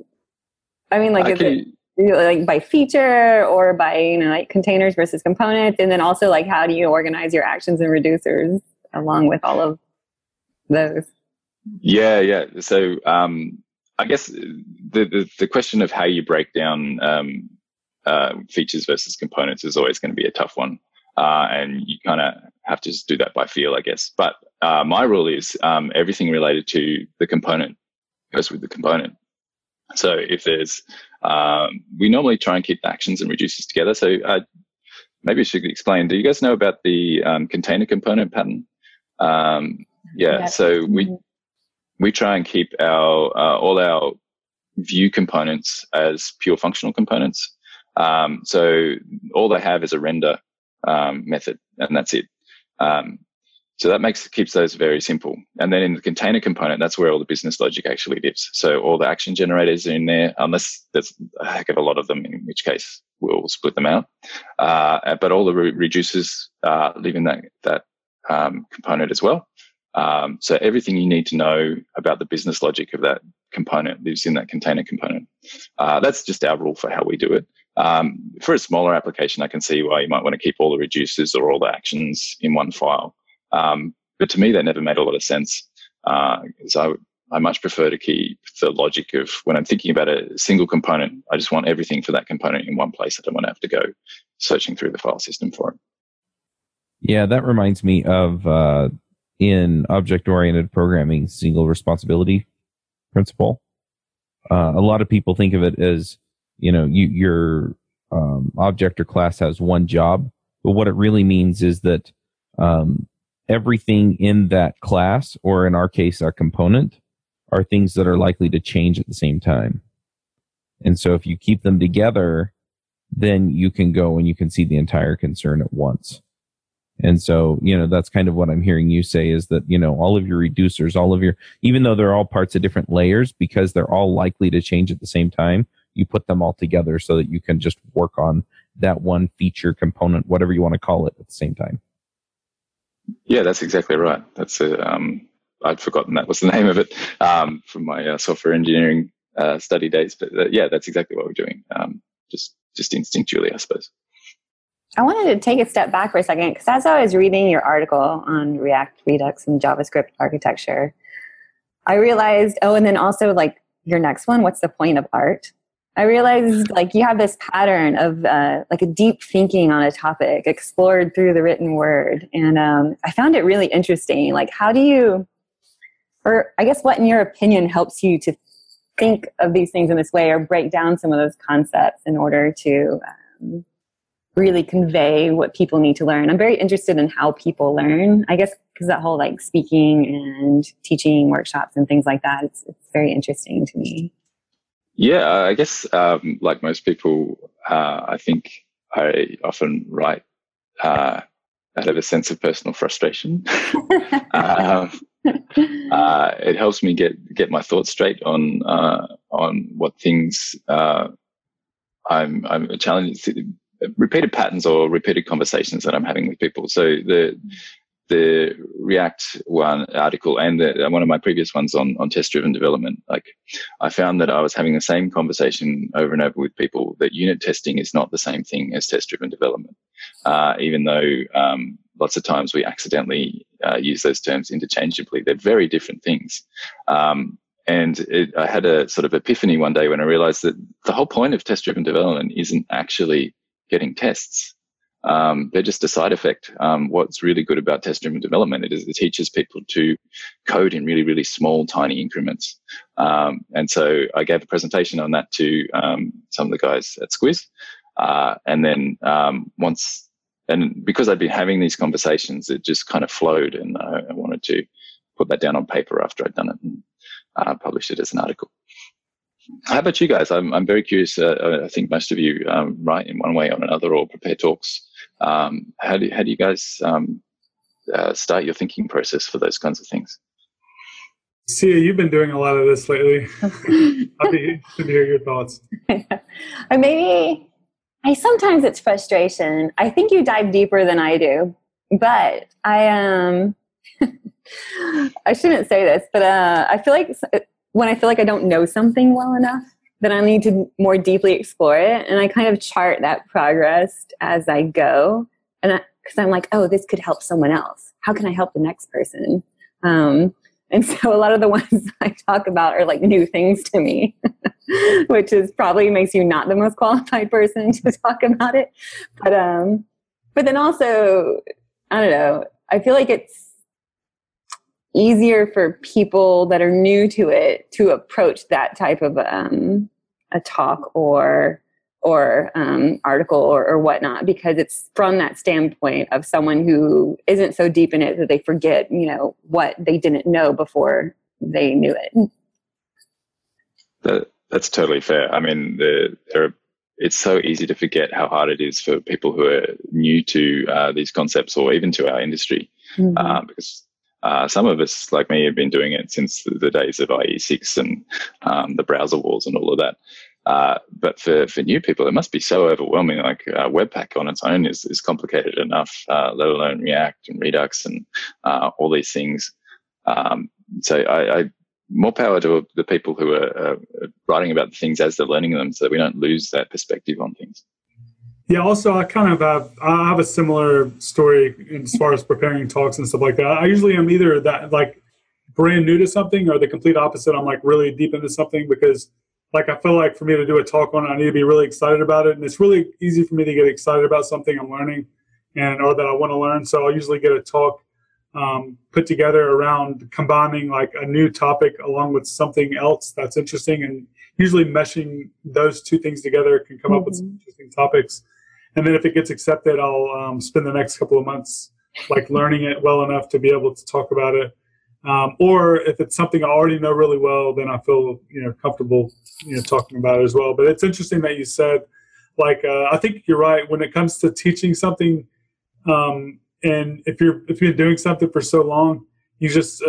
I mean, like, is it like by feature or by you know like containers versus components, and then also like how do you organize your actions and reducers along with all of those? Yeah, yeah. So um, I guess the, the, the question of how you break down um, uh, features versus components is always going to be a tough one, uh, and you kind of have to just do that by feel, I guess. But uh, my rule is um, everything related to the component goes with the component. So if there's, um, we normally try and keep actions and reducers together. So uh, maybe I should explain. Do you guys know about the um, container component pattern? Um, yeah, so we we try and keep our uh, all our view components as pure functional components. Um, so all they have is a render um, method, and that's it. Um, so that makes keeps those very simple. And then in the container component, that's where all the business logic actually lives. So all the action generators are in there, unless there's a heck of a lot of them, in which case we'll split them out. Uh, but all the re- reducers uh, live in that that um, component as well. Um, so everything you need to know about the business logic of that component lives in that container component. Uh, that's just our rule for how we do it. Um, for a smaller application, I can see why you might want to keep all the reducers or all the actions in one file. Um, but to me, that never made a lot of sense. Uh, so I, I much prefer to keep the logic of when I'm thinking about a single component, I just want everything for that component in one place. I don't want to have to go searching through the file system for it. Yeah, that reminds me of uh, in object oriented programming single responsibility principle. Uh, a lot of people think of it as, you know, you, your um, object or class has one job, but what it really means is that um, everything in that class, or in our case, our component, are things that are likely to change at the same time. And so if you keep them together, then you can go and you can see the entire concern at once. And so, you know, that's kind of what I'm hearing you say is that, you know, all of your reducers, all of your, even though they're all parts of different layers, because they're all likely to change at the same time, you put them all together so that you can just work on that one feature component, whatever you want to call it at the same time. Yeah, that's exactly right. That's a, um, I'd forgotten that was the (laughs) name of it um, from my uh, software engineering uh, study days. But uh, yeah, that's exactly what we're doing. Um, just, just instinctually, I suppose. I wanted to take a step back for a second because as I was reading your article on React, Redux, and JavaScript architecture, I realized, oh, and then also like your next one, what's the point of art? I realized like you have this pattern of uh, like a deep thinking on a topic explored through the written word, and um, I found it really interesting. Like, how do you, or I guess, what in your opinion helps you to think of these things in this way, or break down some of those concepts in order to um, really convey what people need to learn. I'm very interested in how people learn. I guess because that whole like speaking and teaching workshops and things like that, it's, it's very interesting to me. Yeah, I guess um, like most people, uh, I think I often write uh, out of a sense of personal frustration. (laughs) um, uh, it helps me get get my thoughts straight on uh, on what things uh, I'm I'm challenged repeated patterns or repeated conversations that I'm having with people. So the the React one article and the, one of my previous ones on, on test driven development, like I found that I was having the same conversation over and over with people that unit testing is not the same thing as test driven development. Uh, even though um, lots of times we accidentally uh, use those terms interchangeably, they're very different things. Um, and it, I had a sort of epiphany one day when I realized that the whole point of test driven development isn't actually getting tests. Um, they're just a side effect. Um, what's really good about test driven development it is it teaches people to code in really, really small, tiny increments. Um, and so I gave a presentation on that to um, some of the guys at Squiz. Uh, and then um, once, and because I'd been having these conversations, it just kind of flowed, and I, I wanted to put that down on paper after I'd done it and uh, publish it as an article. How about you guys? I'm, I'm very curious. Uh, I think most of you um, write in one way or another or prepare talks. Um, how, do, how do you guys um, uh, start your thinking process for those kinds of things? Sia, you've been doing a lot of this lately. (laughs) I'd be interested to hear your thoughts. (laughs) or maybe I sometimes it's frustration. I think you dive deeper than I do, but I um (laughs) I shouldn't say this, but uh, I feel like when I feel like I don't know something well enough, then I need to more deeply explore it. And I kind of chart that progress as I go. And because I'm like, oh, this could help someone else. How can I help the next person? Um, and so a lot of the (laughs) ones I talk about are like new things to me, (laughs) which is probably makes you not the most qualified person (laughs) to talk about it. But um, but then also, I don't know. I feel like it's easier for people that are new to it to approach that type of um, a talk or or um, article or, or whatnot because it's from that standpoint of someone who isn't so deep in it that they forget you know what they didn't know before they knew it that, that's totally fair i mean the, there are, it's so easy to forget how hard it is for people who are new to uh, these concepts or even to our industry mm-hmm. uh, because uh, some of us, like me, have been doing it since the days of IE6 and um, the browser wars and all of that. Uh, but for, for new people, it must be so overwhelming. Like uh, Webpack on its own is, is complicated enough, uh, let alone React and Redux and uh, all these things. Um, so I, I, more power to the people who are writing about the things as they're learning them, so that we don't lose that perspective on things. Yeah, also I kind of have I have a similar story as far as preparing talks and stuff like that. I usually am either that like brand new to something or the complete opposite. I'm like really deep into something because like I feel like for me to do a talk on it, I need to be really excited about it. And it's really easy for me to get excited about something I'm learning and or that I want to learn. So I'll usually get a talk um, put together around combining like a new topic along with something else that's interesting and usually meshing those two things together can come mm-hmm. up with some mm-hmm. interesting topics and then if it gets accepted, I'll um, spend the next couple of months like learning it well enough to be able to talk about it. Um, or if it's something I already know really well, then I feel you know comfortable you know talking about it as well. But it's interesting that you said like uh, I think you're right when it comes to teaching something, um, and if you're if you're doing something for so long, you just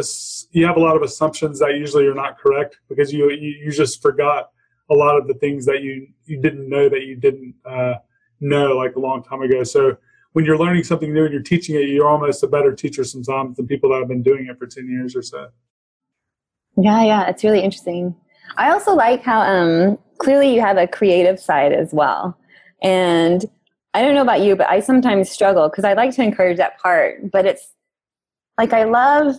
you have a lot of assumptions that usually are not correct because you you, you just forgot a lot of the things that you you didn't know that you didn't uh, know like a long time ago. So when you're learning something new and you're teaching it, you're almost a better teacher sometimes than people that have been doing it for 10 years or so. Yeah, yeah, it's really interesting. I also like how um, clearly you have a creative side as well. And I don't know about you, but I sometimes struggle because I like to encourage that part. But it's like I love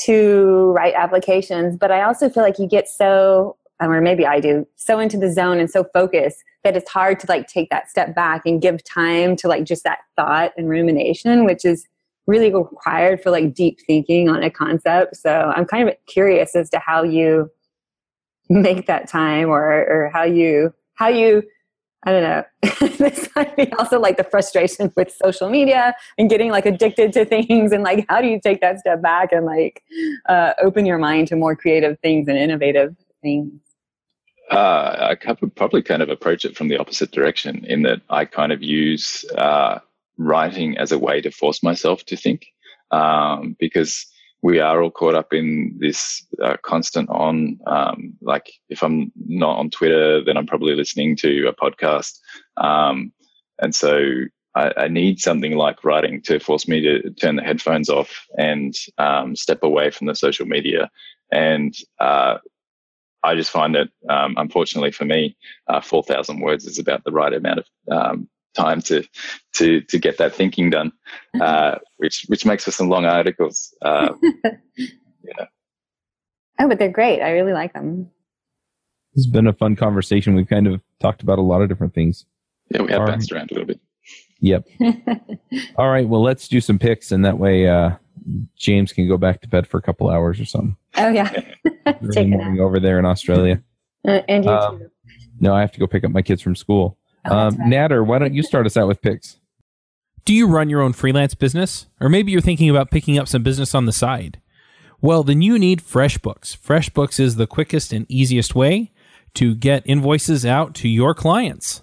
to write applications, but I also feel like you get so, or maybe I do, so into the zone and so focused that it's hard to like take that step back and give time to like just that thought and rumination which is really required for like deep thinking on a concept so i'm kind of curious as to how you make that time or or how you how you I don't know. (laughs) this might be also like the frustration with social media and getting like addicted to things and like how do you take that step back and like uh, open your mind to more creative things and innovative things? Uh, I could probably kind of approach it from the opposite direction in that I kind of use uh, writing as a way to force myself to think um, because we are all caught up in this uh, constant on um, like if i'm not on twitter then i'm probably listening to a podcast um, and so I, I, need something like writing to force me to turn the headphones off and um, step away from the social media. And uh, I just find that, um, unfortunately for me, uh, 4,000 words is about the right amount of um, time to to to get that thinking done, uh, which which makes for some long articles. Uh, (laughs) yeah. Oh, but they're great. I really like them. This has been a fun conversation. We've kind of talked about a lot of different things. Yeah, we have bounced right. around a little bit. Yep. (laughs) All right. Well, let's do some picks, and that way uh, James can go back to bed for a couple hours or something. Oh yeah. (laughs) (laughs) Early morning over there in Australia. Uh, and you uh, too. No, I have to go pick up my kids from school. Oh, um, right. Nader, why don't you start us out with picks? Do you run your own freelance business? Or maybe you're thinking about picking up some business on the side? Well, then you need FreshBooks. FreshBooks is the quickest and easiest way to get invoices out to your clients.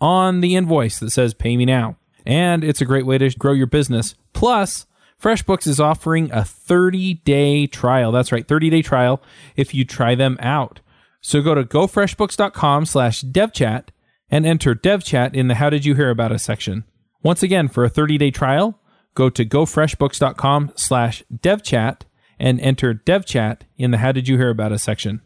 on the invoice that says pay me now. And it's a great way to grow your business. Plus, FreshBooks is offering a 30 day trial. That's right, 30 day trial if you try them out. So go to gofreshbooks.com slash devchat and enter devchat in the how did you hear about us section. Once again, for a 30 day trial, go to gofreshbooks.com slash devchat and enter devchat in the how did you hear about us section.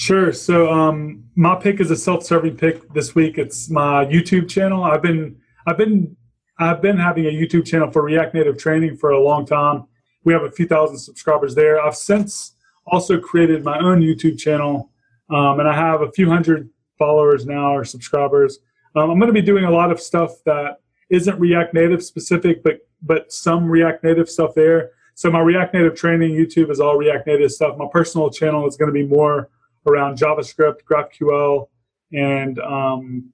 Sure. So um, my pick is a self-serving pick this week. It's my YouTube channel. I've been I've been I've been having a YouTube channel for React Native training for a long time. We have a few thousand subscribers there. I've since also created my own YouTube channel, um, and I have a few hundred followers now or subscribers. Um, I'm going to be doing a lot of stuff that isn't React Native specific, but but some React Native stuff there. So my React Native training YouTube is all React Native stuff. My personal channel is going to be more around JavaScript, GraphQL, and um,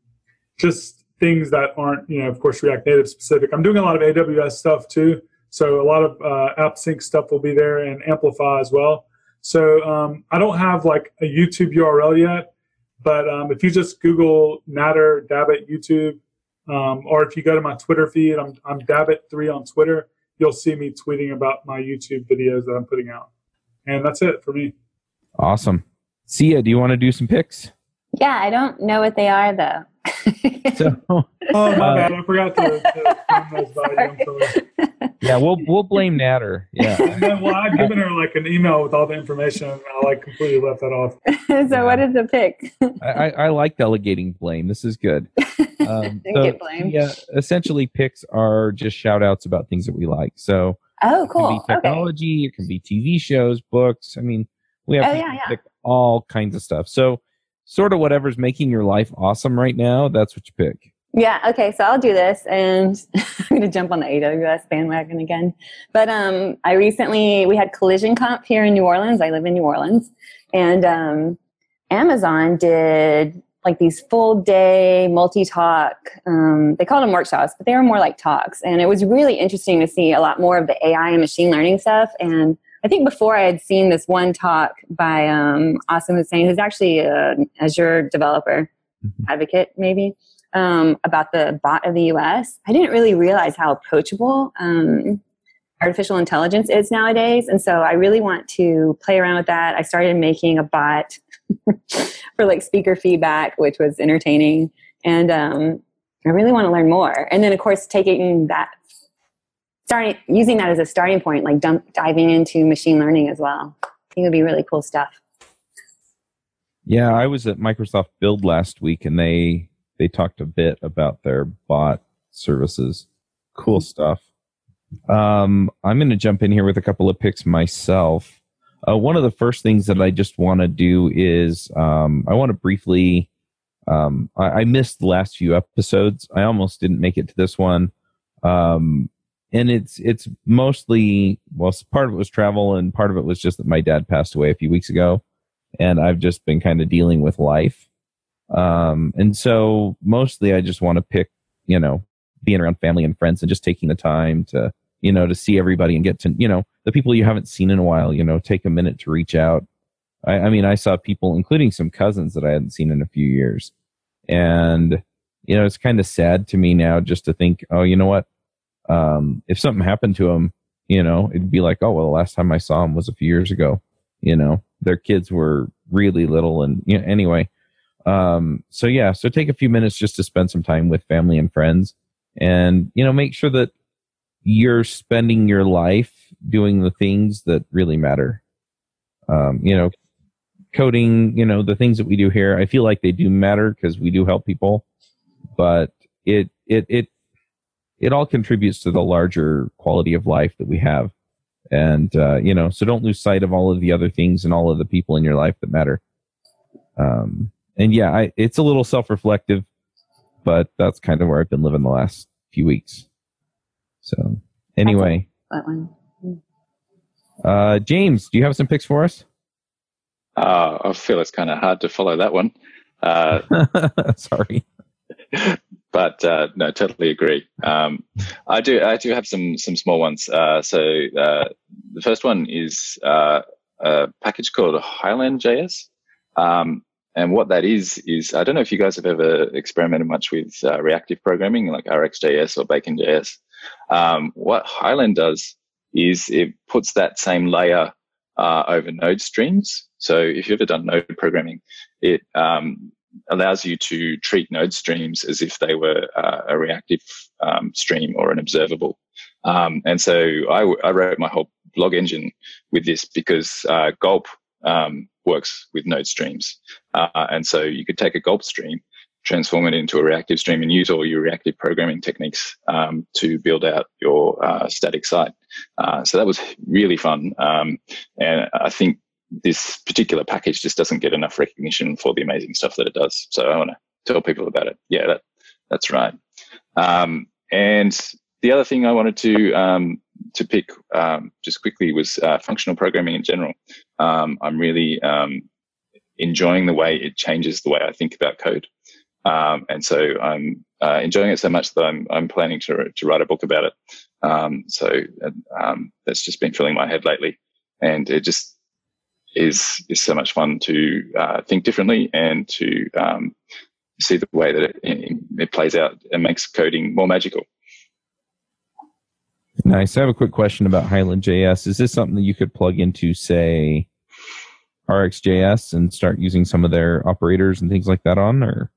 just things that aren't, you know, of course, React Native specific. I'm doing a lot of AWS stuff too. So a lot of uh, AppSync stuff will be there and Amplify as well. So um, I don't have like a YouTube URL yet, but um, if you just Google Nader Dabit YouTube, um, or if you go to my Twitter feed, I'm, I'm Dabit3 on Twitter, you'll see me tweeting about my YouTube videos that I'm putting out. And that's it for me. Awesome. Sia, do you want to do some picks? Yeah, I don't know what they are though. (laughs) so, oh my uh, bad, I forgot to, to Yeah, we'll we'll blame Nader. Yeah. (laughs) then, well, I've given her like an email with all the information, and I like completely left that off. (laughs) so, yeah. what is the pick? I, I like delegating blame. This is good. Um, so, get blamed. Yeah, essentially, picks are just shout outs about things that we like. So, oh, cool. It can be technology. Okay. It can be TV shows, books. I mean, we have oh, yeah, yeah. all kinds of stuff. So, sort of whatever's making your life awesome right now, that's what you pick. Yeah, okay, so I'll do this and (laughs) I'm going to jump on the AWS bandwagon again. But um, I recently, we had Collision comp here in New Orleans. I live in New Orleans. And um, Amazon did like these full day multi talk, um, they called them workshops, but they were more like talks. And it was really interesting to see a lot more of the AI and machine learning stuff. And I think before I had seen this one talk by um, Asim Hussain, who's actually an Azure developer mm-hmm. advocate, maybe, um, about the bot of the US. I didn't really realize how approachable um, artificial intelligence is nowadays. And so I really want to play around with that. I started making a bot (laughs) for like speaker feedback, which was entertaining. And um, I really want to learn more. And then, of course, taking that starting using that as a starting point, like dump, diving into machine learning as well. I think it would be really cool stuff. Yeah, I was at Microsoft Build last week, and they they talked a bit about their bot services. Cool stuff. Um, I'm going to jump in here with a couple of picks myself. Uh, one of the first things that I just want to do is um, I want to briefly. Um, I, I, missed the last few episodes. I almost didn't make it to this one. Um, and it's it's mostly well part of it was travel and part of it was just that my dad passed away a few weeks ago. And i've just been kind of dealing with life. Um and so mostly i just want to pick you know being around family and friends and just taking the time to you know to see everybody and get to you know the people you haven't seen in a while you know take a minute to reach out. I, I mean i saw people including some cousins that i hadn't seen in a few years. And you know it's kind of sad to me now just to think oh you know what um, if something happened to them you know it'd be like oh well the last time i saw them was a few years ago. You know their kids were really little and you know, anyway. Um, so yeah so take a few minutes just to spend some time with family and friends and you know make sure that you're spending your life doing the things that really matter. Um, you know coding you know the things that we do here i feel like they do matter because we do help people but it it it it all contributes to the larger quality of life that we have. And uh, you know so don't lose sight of all of the other things and all of the people in your life that matter. Um, and yeah I, it's a little self-reflective but that's kind of where i've been living the last few weeks. So anyway. That one. uh, james do you have some picks for us? Uh, I feel it's kind of hard to follow that one. Uh, (laughs) sorry (laughs) but uh, no, totally agree. Um, I do. I do have some some small ones. Uh, so uh, the first one is uh, a package called Highland JS, um, and what that is is I don't know if you guys have ever experimented much with uh, reactive programming like RxJS or Bacon.js. Um, what Highland does is it puts that same layer uh, over node streams. So if you've ever done node programming, it um, allows you to treat node streams as if they were uh, a reactive um, stream or an observable. Um, and so I, I, wrote my whole blog engine with this because uh, Gulp um, works with node streams. Uh, and so you could take a Gulp stream, transform it into a reactive stream, and use all your reactive programming techniques um, to build out your uh, static site. Uh, so that was really fun. Um, and I think this particular package just doesn't get enough recognition for the amazing stuff that it does. So I want to tell people about it. Yeah, that, that's right. Um, and the other thing I wanted to um, to pick um, just quickly was uh, functional programming in general. Um, I'm really um, enjoying the way it changes the way I think about code, um, and so I'm uh, enjoying it so much that I'm I'm planning to to write a book about it. so that's just been filling my head lately, and it just is is so much fun to uh, think differently and to um, see the way that it, it plays out and makes coding more magical. Nice. I have a quick question about Highland JS. Is this something that you could plug into, say, RxJS and start using some of their operators and things like that on, or?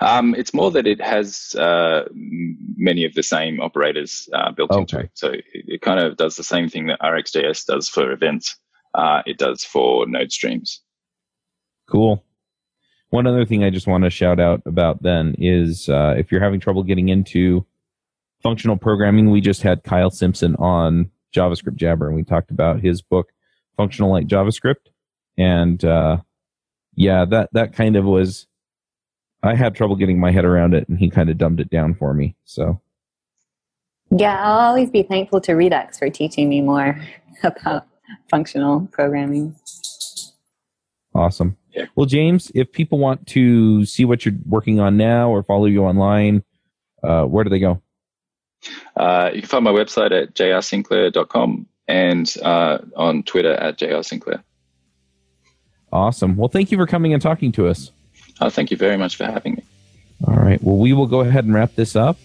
Um, it's more that it has uh, many of the same operators uh, built okay. into it. So it, it, kind of does the same thing that RxJS does for events uh, it does for node streams. Cool. One other thing I just want to shout out about then is uh, if you're having trouble getting into functional programming, we just had Kyle Simpson on JavaScript Jabber, and we talked about his book, Functional-Light JavaScript. And uh, yeah, that that kind of was. I had trouble getting my head around it, and he kind of dumbed it down for me. So. Yeah, I'll always be thankful to Redux for teaching me more (laughs) about functional programming. Awesome. Yeah. Well, James, if people want to see what you're working on now or follow you online, uh, where do they go? Uh, you can find my website at jrsinclair.com and uh, on Twitter at jrsinclair. Awesome. Well, thank you for coming and talking to us. Oh, thank you very much for having me. All right. Well, we will go ahead and wrap this up,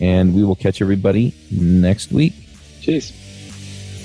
and we will catch everybody next week. Cheers.